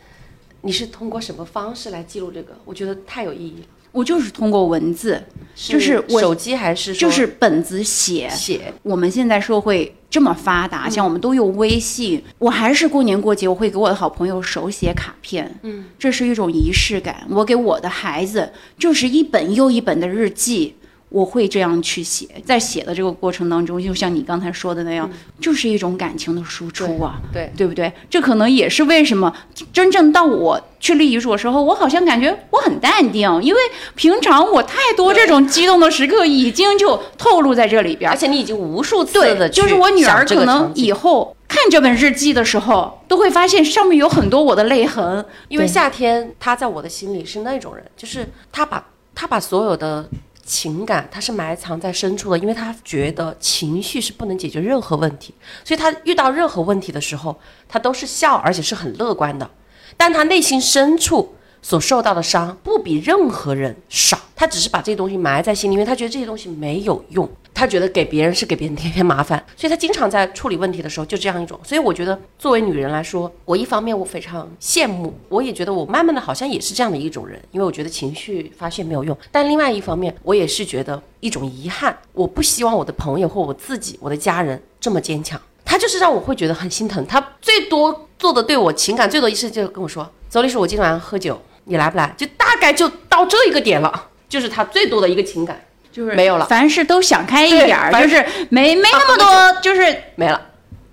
S1: 你是通过什么方式来记录这个？我觉得太有意义了。
S2: 我就是通过文字，就是我
S1: 手机还是
S2: 就是本子写。
S1: 写？
S2: 我们现在社会这么发达，像我们都用微信，我还是过年过节我会给我的好朋友手写卡片，嗯，这是一种仪式感。我给我的孩子就是一本又一本的日记。我会这样去写，在写的这个过程当中，就像你刚才说的那样，就是一种感情的输出啊，
S1: 对，
S2: 对不对？这可能也是为什么真正到我去立遗嘱的时候，我好像感觉我很淡定，因为平常我太多这种激动的时刻已经就透露在这里边儿
S1: 而。且你已经无数次
S2: 对
S1: 的，
S2: 就是我女儿可能以后看这本日记的时候，都会发现上面有很多我的泪痕。
S1: 因为夏天他在我的心里是那种人，就是他把他把所有的情感他是埋藏在深处的，因为他觉得情绪是不能解决任何问题，所以他遇到任何问题的时候，他都是笑，而且是很乐观的。但他内心深处所受到的伤不比任何人少，他只是把这些东西埋在心里，因为他觉得这些东西没有用，他觉得给别人是给别人添添麻烦，所以他经常在处理问题的时候就这样一种。所以我觉得作为女人来说，我一方面我非常羡慕，我也觉得我慢慢的好像也是这样的一种人，因为我觉得情绪发泄没有用，但另外一方面我也是觉得一种遗憾，我不希望我的朋友或我自己、我的家人这么坚强。他就是让我会觉得很心疼。他最多做的对我情感最多一次就跟我说：“邹律师，我今天晚上喝酒，你来不来？”就大概就到这一个点了，就是他最多的一个情感
S2: 就是
S1: 没有了
S2: 凡事都想开一点儿，就是没没那么多，就是
S1: 没了。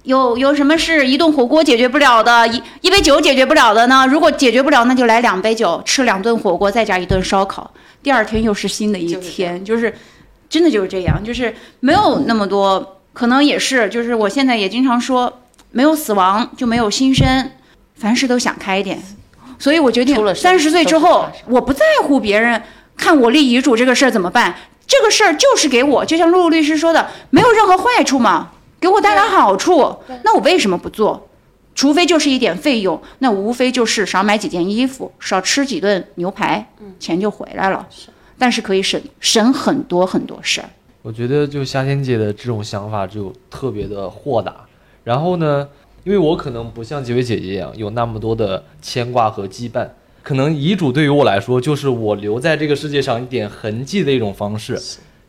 S2: 有有什么事一顿火锅解决不了的，一一杯酒解决不了的呢？如果解决不了，那就来两杯酒，吃两顿火锅，再加一顿烧烤，第二天又是新的一
S1: 就是这
S2: 天，就是真的就是这样，就是没有那么多，可能也是，就是我现在也经常说，没有死亡就没有新生，凡事都想开一点。所以我决定三十岁之后，我不在乎别人看我立遗嘱这个事儿怎么办，这个事儿就是给我，就像陆陆律师说的，没有任何坏处嘛，给我带来好处，那我为什么不做？除非就是一点费用，那无非就是少买几件衣服，少吃几顿牛排，钱就回来了。但是可以省省很多很多事儿。
S3: 我觉得就夏天姐的这种想法就特别的豁达。然后呢，因为我可能不像几位姐姐一样有那么多的牵挂和羁绊，可能遗嘱对于我来说就是我留在这个世界上一点痕迹的一种方式。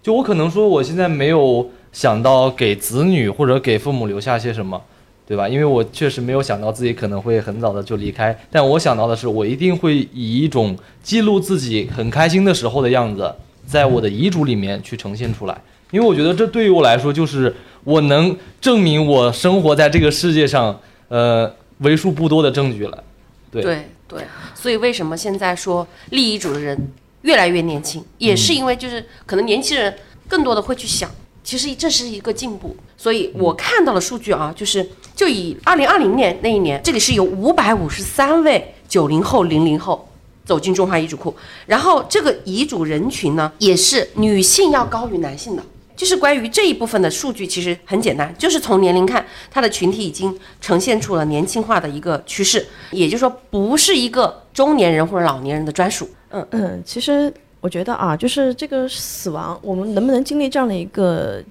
S3: 就我可能说我现在没有想到给子女或者给父母留下些什么，对吧？因为我确实没有想到自己可能会很早的就离开，但我想到的是，我一定会以一种记录自己很开心的时候的样子，在我的遗嘱里面去呈现出来。因为我觉得这对于我来说，就是我能证明我生活在这个世界上，呃，为数不多的证据了。对
S1: 对对，所以为什么现在说立遗嘱的人越来越年轻，也是因为就是可能年轻人更多的会去想，其实这是一个进步。所以我看到的数据啊，就是就以二零二零年那一年，这里是有五百五十三位九零后、零零后走进中华遗嘱库，然后这个遗嘱人群呢，也是女性要高于男性的。就是关于这一部分的数据，其实很简单，就是从年龄看，它的群体已经呈现出了年轻化的一个趋势，也就是说，不是一个中年人或者老年人的专属。嗯，
S4: 嗯，其实我觉得啊，就是这个死亡，我们能不能经历这样的一个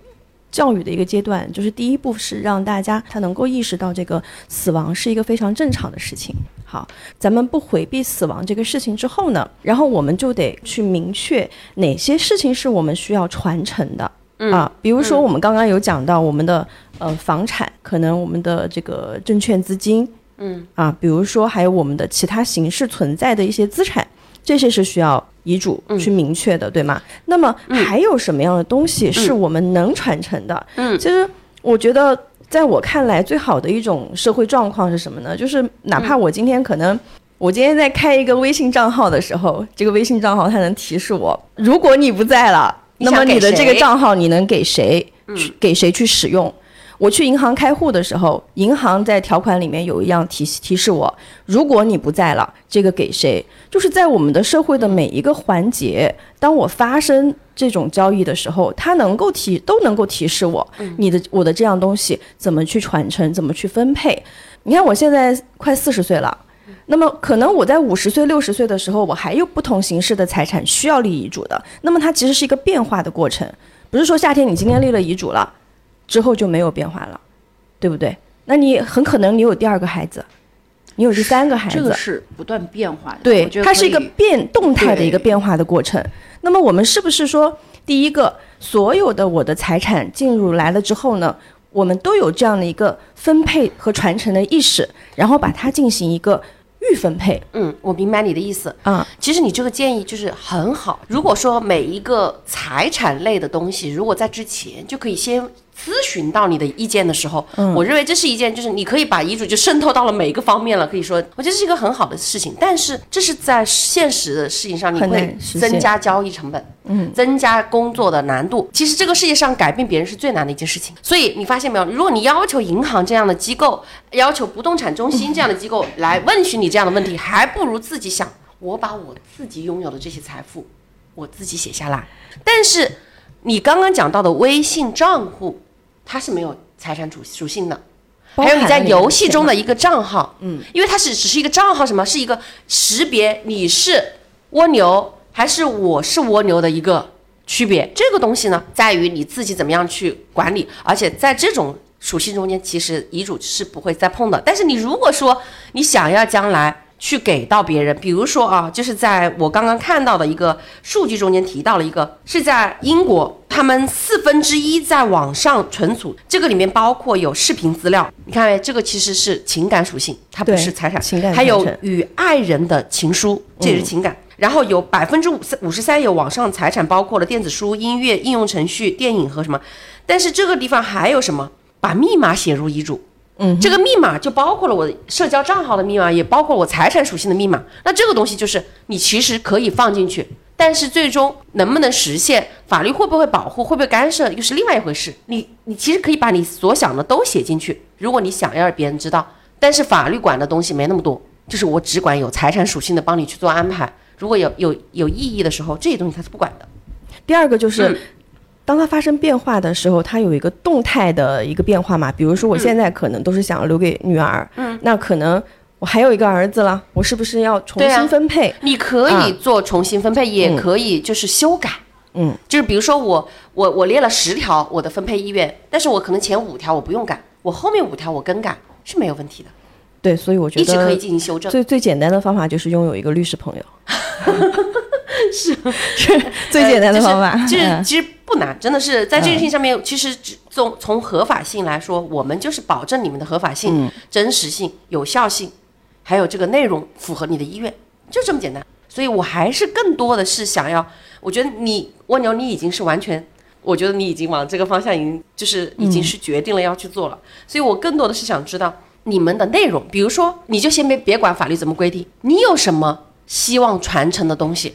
S4: 教育的一个阶段？就是第一步是让大家他能够意识到这个死亡是一个非常正常的事情。好，咱们不回避死亡这个事情之后呢，然后我们就得去明确哪些事情是我们需要传承的。啊，比如说我们刚刚有讲到我们的呃房产，可能我们的这个证券资金，
S1: 嗯
S4: 啊，比如说还有我们的其他形式存在的一些资产，这些是需要遗嘱去明确的，对吗？那么还有什么样的东西是我们能传承的？
S1: 嗯
S4: 其实我觉得，在我看来，最好的一种社会状况是什么呢？就是哪怕我今天可能。我今天在开一个微信账号的时候，这个微信账号它能提示我，如果你不在了，那么
S1: 你
S4: 的这个账号你能给谁去给谁去使用？我去银行开户的时候，银行在条款里面有一样提提示我，如果你不在了，这个给谁？就是在我们的社会的每一个环节，当我发生这种交易的时候，它能够提都能够提示我，你的我的这样东西怎么去传承，怎么去分配。你看我现在快四十岁了。那么可能我在五十岁、六十岁的时候，我还有不同形式的财产需要立遗嘱的。那么它其实是一个变化的过程，不是说夏天你今天立了遗嘱了，之后就没有变化了，对不对？那你很可能你有第二个孩子，你有第三个孩子，
S2: 这个是不断变化的，
S4: 对它是一个变动态的一个变化的过程。那么我们是不是说，第一个，所有的我的财产进入来了之后呢，我们都有这样的一个分配和传承的意识，然后把它进行一个预分配
S1: 嗯，我明白你的意思。
S4: 啊？
S1: 其实你这个建议就是很好。如果说每一个财产类的东西，如果在之前就可以先咨询到你的意见的时候，
S4: 嗯
S1: 我认为这是一件就是你可以把遗嘱就渗透到了每一个方面了。可以说，我觉得这是一个很好的事情。但是这是在现实的事情上，你会增加交易成本，嗯，增加工作的难度。其实这个世界上改变别人是最难的一件事情。所以你发现没有？如果你要求银行这样的机构，要求不动产中心这样的机构来问询你这样的问题，还不如自己想，我把我自己拥有的这些财富，我自己写下来。但是你刚刚讲到的微信账户，它是没有财产属属性的。还有你在游戏中的一个账号，嗯，因为它是只是一个账号，什么是一个识别你是蜗牛还是我是蜗牛的一个区别。这个东西呢，在于你自己怎么样去管理，而且在这种属性中间，其实遗嘱是不会再碰的。但是你如果说你想要将来去给到别人，比如说啊，就是在我刚刚看到的一个数据中间提到了一个，是在英国，他们四分之一在网上存储，这个里面包括有视频资料，你看没？这个其实是情感属性，它不是财产，
S4: 情感
S1: 还有与爱人的情书，这也是情感。然后有百分之五五十三有网上财产，包括了电子书、音乐、应用程序、电影和什么。但是这个地方还有什么？把密码写入遗嘱。嗯，这个密码就包括了我的社交账号的密码，也包括我财产属性的密码。那这个东西就是你其实可以放进去，但是最终能不能实现，法律会不会保护，会不会干涉，又是另外一回事。你你其实可以把你所想的都写进去，如果你想要让别人知道，但是法律管的东西没那么多，就是我只管有财产属性的帮你去做安排。如果有有有异议的时候，这些东西它是不管的。
S4: 第二个就是。
S1: 嗯
S4: 当它发生变化的时候，它有一个动态的一个变化嘛。比如说，我现在可能都是想留给女儿，嗯，那可能我还有一个儿子了，我是不是要重新分配？
S1: 你可以做重新分配，也可以就是修改。
S4: 嗯，
S1: 就是比如说我我我列了十条我的分配意愿，但是我可能前五条我不用改，我后面五条我更改是没有问题的，
S4: 对，所以我觉得
S1: 一直可以进行修正。
S4: 最最简单的方法就是拥有一个律师朋友，是是 最简单的方法。
S1: 呃就是
S4: 嗯
S1: 其实不难，真的是在这件事情上面，其实只从从合法性来说，我们就是保证你们的合法性、
S4: 嗯
S1: 真实性、有效性，还有这个内容符合你的意愿，就这么简单。所以我还是更多的是想要，我觉得你蜗牛，你已经是完全。我觉得你已经往这个方向已经就是已经是决定了要去做了，所以我更多的是想知道你们的内容，比如说你就先别别管法律怎么规定，你有什么希望传承的东西？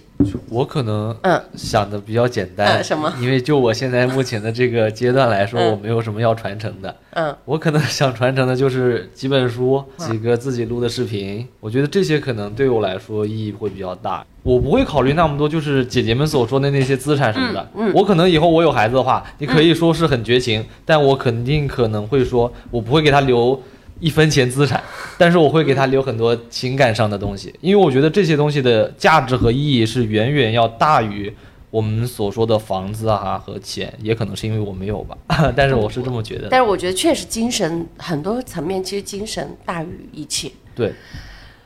S3: 我可能
S1: 嗯。
S3: 想的比较简单，
S1: 嗯什么？
S3: 因为就我现在目前的这个阶段来说，
S1: 嗯。
S3: 我没有什么要传承的。
S1: 嗯，
S3: 我可能想传承的就是几本书、几个自己录的视频，我觉得这些可能对我来说意义会比较大。我不会考虑那么多，就是姐姐们所说的那些资产什么的。
S1: 嗯
S3: 我可能以后我有孩子的话，你可以说是很绝情，但我肯定可能会说，我不会给他留一分钱资产，但是我会给他留很多情感上的东西，因为我觉得这些东西的价值和意义是远远要大于我们所说的房子啊和钱，也可能是因为我没有吧，但是我是这么觉得。
S1: 但是我觉得确实精神很多层面，其实精神大于一切。
S3: 对，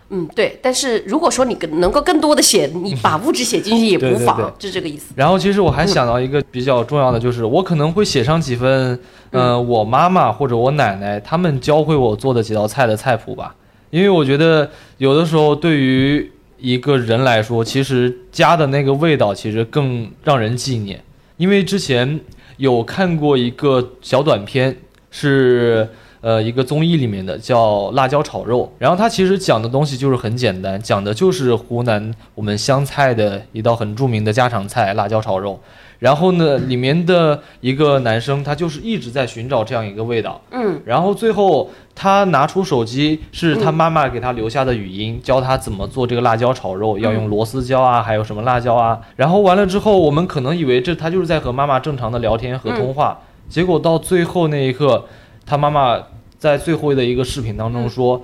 S1: 嗯，对。但是如果说你更能够更多的写，你把物质写进去也不妨，就这个意思。
S3: 然后其实我还想到一个比较重要的，就是我可能会写上几份，呃，我妈妈或者我奶奶他们教会我做的几道菜的菜谱吧，因为我觉得有的时候对于一个人来说，其实家的那个味道其实更让人纪念。因为之前有看过一个小短片，是呃一个综艺里面的，叫辣椒炒肉。然后它其实讲的东西就是很简单，讲的就是湖南我们湘菜的一道很著名的家常菜——辣椒炒肉。然后呢，里面的一个男生，他就是一直在寻找这样一个味道。
S1: 嗯，
S3: 然后最后他拿出手机，是他妈妈给他留下的语音，教他怎么做这个辣椒炒肉，要用螺丝椒啊，还有什么辣椒啊。然后完了之后，我们可能以为这他就是在和妈妈正常的聊天和通话，结果到最后那一刻，他妈妈在最后的一个视频当中说。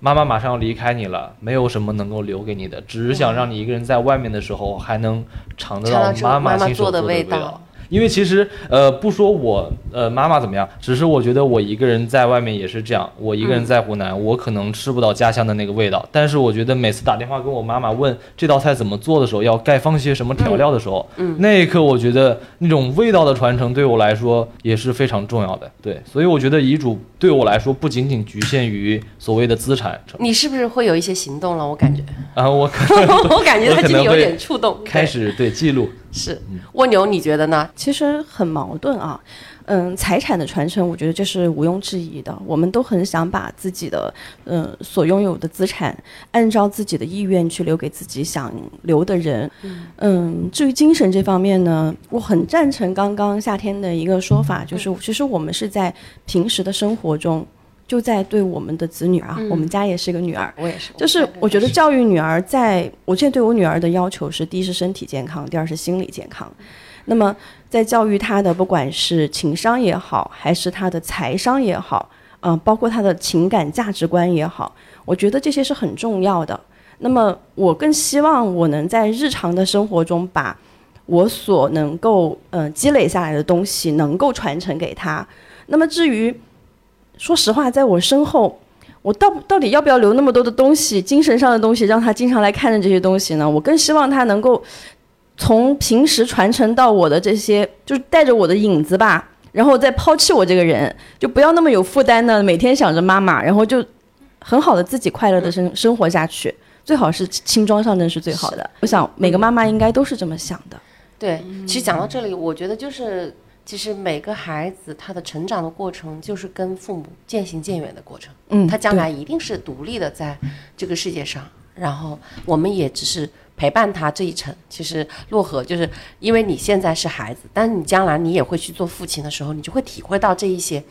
S3: 妈妈马上要离开你了，没有什么能够留给你的，只是想让你一个人在外面的时候还能尝得到妈
S1: 妈妈做的
S3: 亲手的
S1: 味道
S3: 道。因为其实呃不说我呃妈妈怎么样，只是我觉得我一个人在外面也是这样，我一个人在湖南，我可能吃不到家乡的那个味道。但是我觉得每次打电话跟我妈妈问这道菜怎么做的时候，要该放些什么调料的时候，
S1: 嗯
S3: 那一刻我觉得那种味道的传承对我来说也是非常重要的。对，所以我觉得遗嘱对我来说不仅仅局限于所谓的资产
S1: 你是不是会有一些行动了？我感觉，
S3: 啊，我可 能
S1: 我感觉他今天有点触动。
S3: 开始对记录。
S1: 对是蜗牛，你觉得呢？
S4: 其实很矛盾啊。嗯，财产的传承，我觉得这是毋庸置疑的。我们都很想把自己的嗯所拥有的资产，按照自己的意愿去留给自己想留的人。嗯，至于精神这方面呢，我很赞成刚刚夏天的一个说法，就是其实我们是在平时的生活中，就在对我们的子女啊，我们家也是个女儿，
S1: 我也是，
S4: 就是我觉得教育女儿在，我现在对我女儿的要求是：第一是身体健康，第二是心理健康。那么在教育她的，不管是情商也好，还是她的财商也好，嗯、包括她的情感价值观也好，我觉得这些是很重要的。那么我更希望我能在日常的生活中把我所能够呃积累下来的东西能够传承给她。那么至于说实话，在我身后。我到到底要不要留那么多的东西，精神上的东西，让他经常来看着这些东西呢？我更希望他能够从平时传承到我的这些，就是带着我的影子吧，然后再抛弃我这个人，就不要那么有负担的，每天想着妈妈，然后就很好的自己快乐的生生活下去，最好是轻装上阵是最好的。我想每个妈妈应该都是这么想的。
S1: 对，其实讲到这里，我觉得就是，其实每个孩子他的成长的过程，就是跟父母渐行渐远的过程。
S4: 嗯，
S1: 他将来一定是独立的在这个世界上，然后我们也只是陪伴他这一程。其实洛河就是因为你现在是孩子，但你将来你也会去做父亲的时候，你就会体会到这一些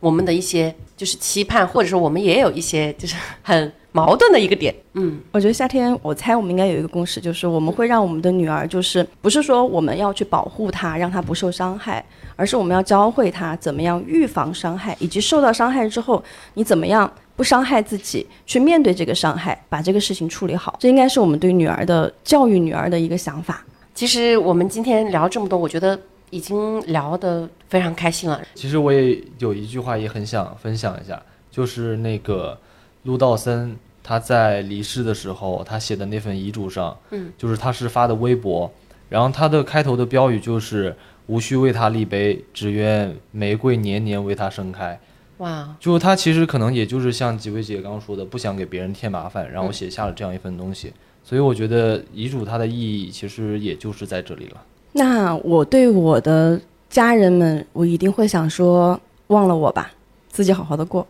S1: 我们的一些就是期盼，或者说我们也有一些就是很矛盾的一个点。嗯，
S4: 我觉得夏天，我猜我们应该有一个共识，就是我们会让我们的女儿，就是不是说我们要去保护她，让她不受伤害，而是我们要教会她怎么样预防伤害，以及受到伤害之后，你怎么样不伤害自己，去面对这个伤害，把这个事情处理好。这应该是我们对女儿的教育女儿的一个想法。
S1: 其实我们今天聊这么多，我觉得已经聊得非常开心了。
S3: 其实我也有一句话也很想分享一下，就是那个陆道森他在离世的时候，他写的那份遗嘱上，
S1: 嗯，
S3: 就是他是发的微博，然后他的开头的标语就是“无需为他立碑，只愿玫瑰年年为他盛开”。
S1: 哇，
S3: 就他其实可能也就是像几位姐刚刚说的，不想给别人添麻烦，然后写下了这样一份东西。所以我觉得遗嘱它的意义其实也就是在这里了。
S4: 那我对我的家人们，我一定会想说，忘了我吧，自己好好的过。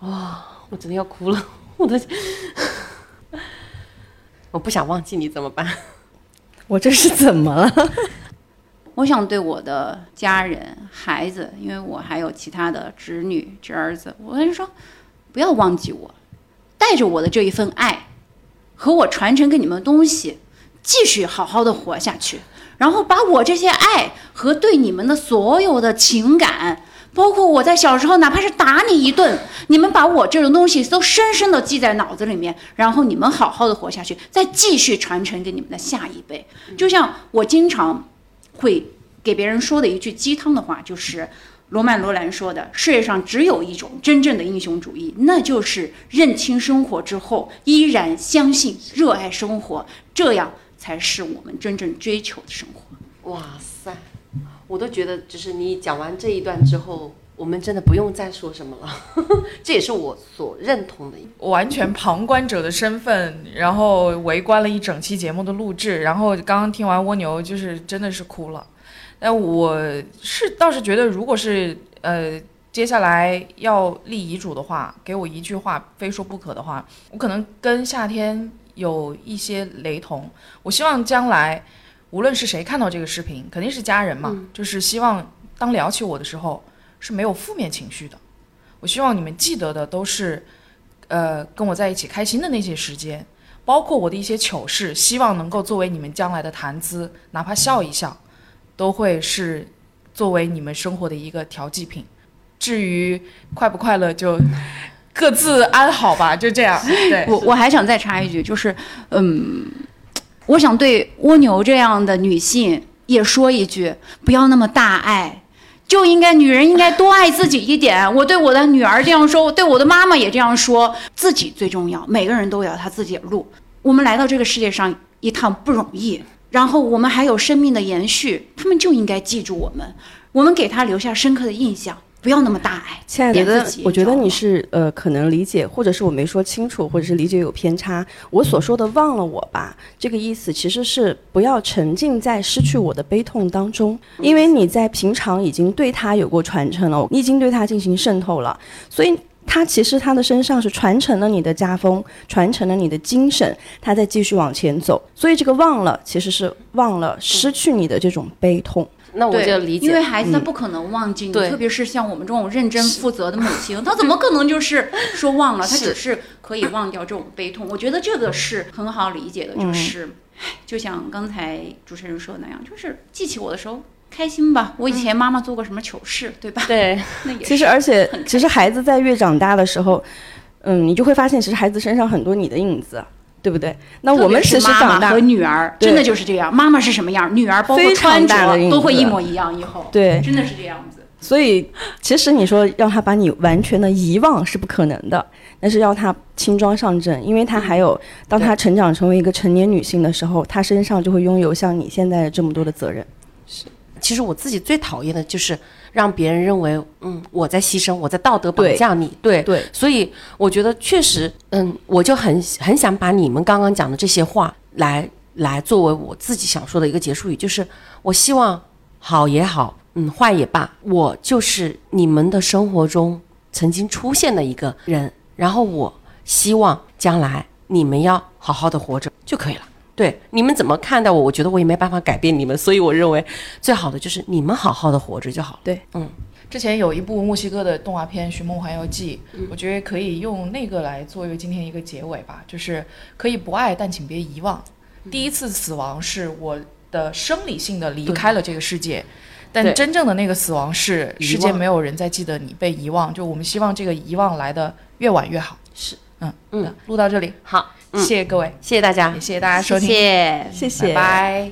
S1: 哇我真的要哭了，我的，我不想忘记你怎么办？
S4: 我这是怎么了？
S2: 我想对我的家人、孩子，因为我还有其他的侄女、侄儿子，我跟你说，不要忘记我，带着我的这一份爱和我传承给你们的东西，继续好好的活下去，然后把我这些爱和对你们的所有的情感。包括我在小时候，哪怕是打你一顿，你们把我这种东西都深深的记在脑子里面，然后你们好好的活下去，再继续传承给你们的下一辈。就像我经常会给别人说的一句鸡汤的话，就是罗曼·罗兰说的：“世界上只有一种真正的英雄主义，那就是认清生活之后依然相信、热爱生活，这样才是我们真正追求的生活。
S1: 哇塞，我都觉得，就是你讲完这一段之后，我们真的不用再说什么了。这也是我所认同的一。
S5: 完全旁观者的身份，然后围观了一整期节目的录制，然后刚刚听完蜗牛，就是真的是哭了。但我是倒是觉得，如果是呃接下来要立遗嘱的话，给我一句话非说不可的话，我可能跟夏天有一些雷同。我希望将来无论是谁看到这个视频，肯定是家人嘛，就是希望当聊起我的时候是没有负面情绪的。我希望你们记得的都是。呃，跟我在一起开心的那些时间，包括我的一些糗事，希望能够作为你们将来的谈资，哪怕笑一笑，都会是作为你们生活的一个调剂品。至于快不快乐，就各自安好吧，就这样。对，
S2: 我我还想再插一句，就是，嗯，我想对蜗牛这样的女性也说一句，不要那么大爱，就应该女人应该多爱自己一点。我对我的女儿这样说，我对我的妈妈也这样说，自己最重要。每个人都有他自己的路。我们来到这个世界上一趟不容易，然后我们还有生命的延续，他们就应该记住我们，我们给他留下深刻的印象。不要那么大爱，
S4: 亲爱的，我觉得你是呃，可能理解，或者是我没说清楚，或者是理解有偏差。我所说的“忘了我吧”这个意思，其实是不要沉浸在失去我的悲痛当中，因为你在平常已经对他有过传承了，你已经对他进行渗透了，所以他其实他的身上是传承了你的家风，传承了你的精神，他在继续往前走。所以这个忘了，其实是忘了失去你的这种悲痛。
S1: 那我，就理解，
S2: 因为孩子他不可能忘记你，
S1: 对
S2: 特别是像我们这种认真负责的母亲，他怎么可能就是 说忘了？他只是可以忘掉这种悲痛。我觉得这个是很好理解的，就是，唉就像刚才主持人说的那样，就是记起我的时候开心吧。我以前妈妈做过什么糗事，对吧？
S1: 对，
S2: 那也
S4: 其实，而且其实孩子在越长大的时候，嗯，你就会发现，其实孩子身上很多你的影子，对不对？那我们
S2: 是
S4: 实长大
S2: 妈妈和，女儿真的就是这样，妈妈是什么样，女儿包括穿着都会一模一样。以后
S4: 对
S2: 真的是这样子。
S4: 所以其实你说让他把你完全的遗忘是不可能的，但是要他轻装上阵，因为他还有，当他成长成为一个成年女性的时候，他身上就会拥有像你现在的这么多的责任。
S1: 是其实我自己最讨厌的就是让别人认为，嗯，我在牺牲，我在道德绑架你。对
S4: 对
S1: 所以我觉得确实，嗯，我就很很想把你们刚刚讲的这些话来来作为我自己想说的一个结束语，就是我希望好也好，嗯，坏也罢，我就是你们的生活中曾经出现的一个人，然后我希望将来你们要好好的活着就可以了。对你们怎么看待我？我觉得我也没办法改变你们，所以我认为最好的就是你们好好的活着就好了。
S4: 对，
S1: 嗯，
S5: 之前有一部墨西哥的动画片《寻梦环游记》，我觉得可以用那个来作为今天一个结尾吧，就是可以不爱，但请别遗忘。第一次死亡是我的生理性的离开了这个世界，但真正的那个死亡是世界没有人再记得你，被遗忘。就我们希望这个遗忘来的越晚越好。
S1: 是，
S5: 嗯
S1: 嗯
S5: 那录到这里，
S1: 好，嗯
S5: 谢谢各位，
S1: 谢谢大家
S5: 也，谢谢大家收听，
S2: 谢。
S4: 谢谢，
S5: 拜拜。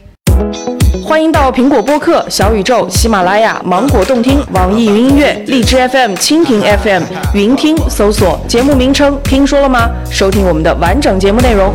S5: 欢迎到苹果播客、小宇宙、喜马拉雅、芒果动听、网易云音乐、荔枝 FM、蜻蜓 FM、云听搜索节目名称“听说了吗”，收听我们的完整节目内容。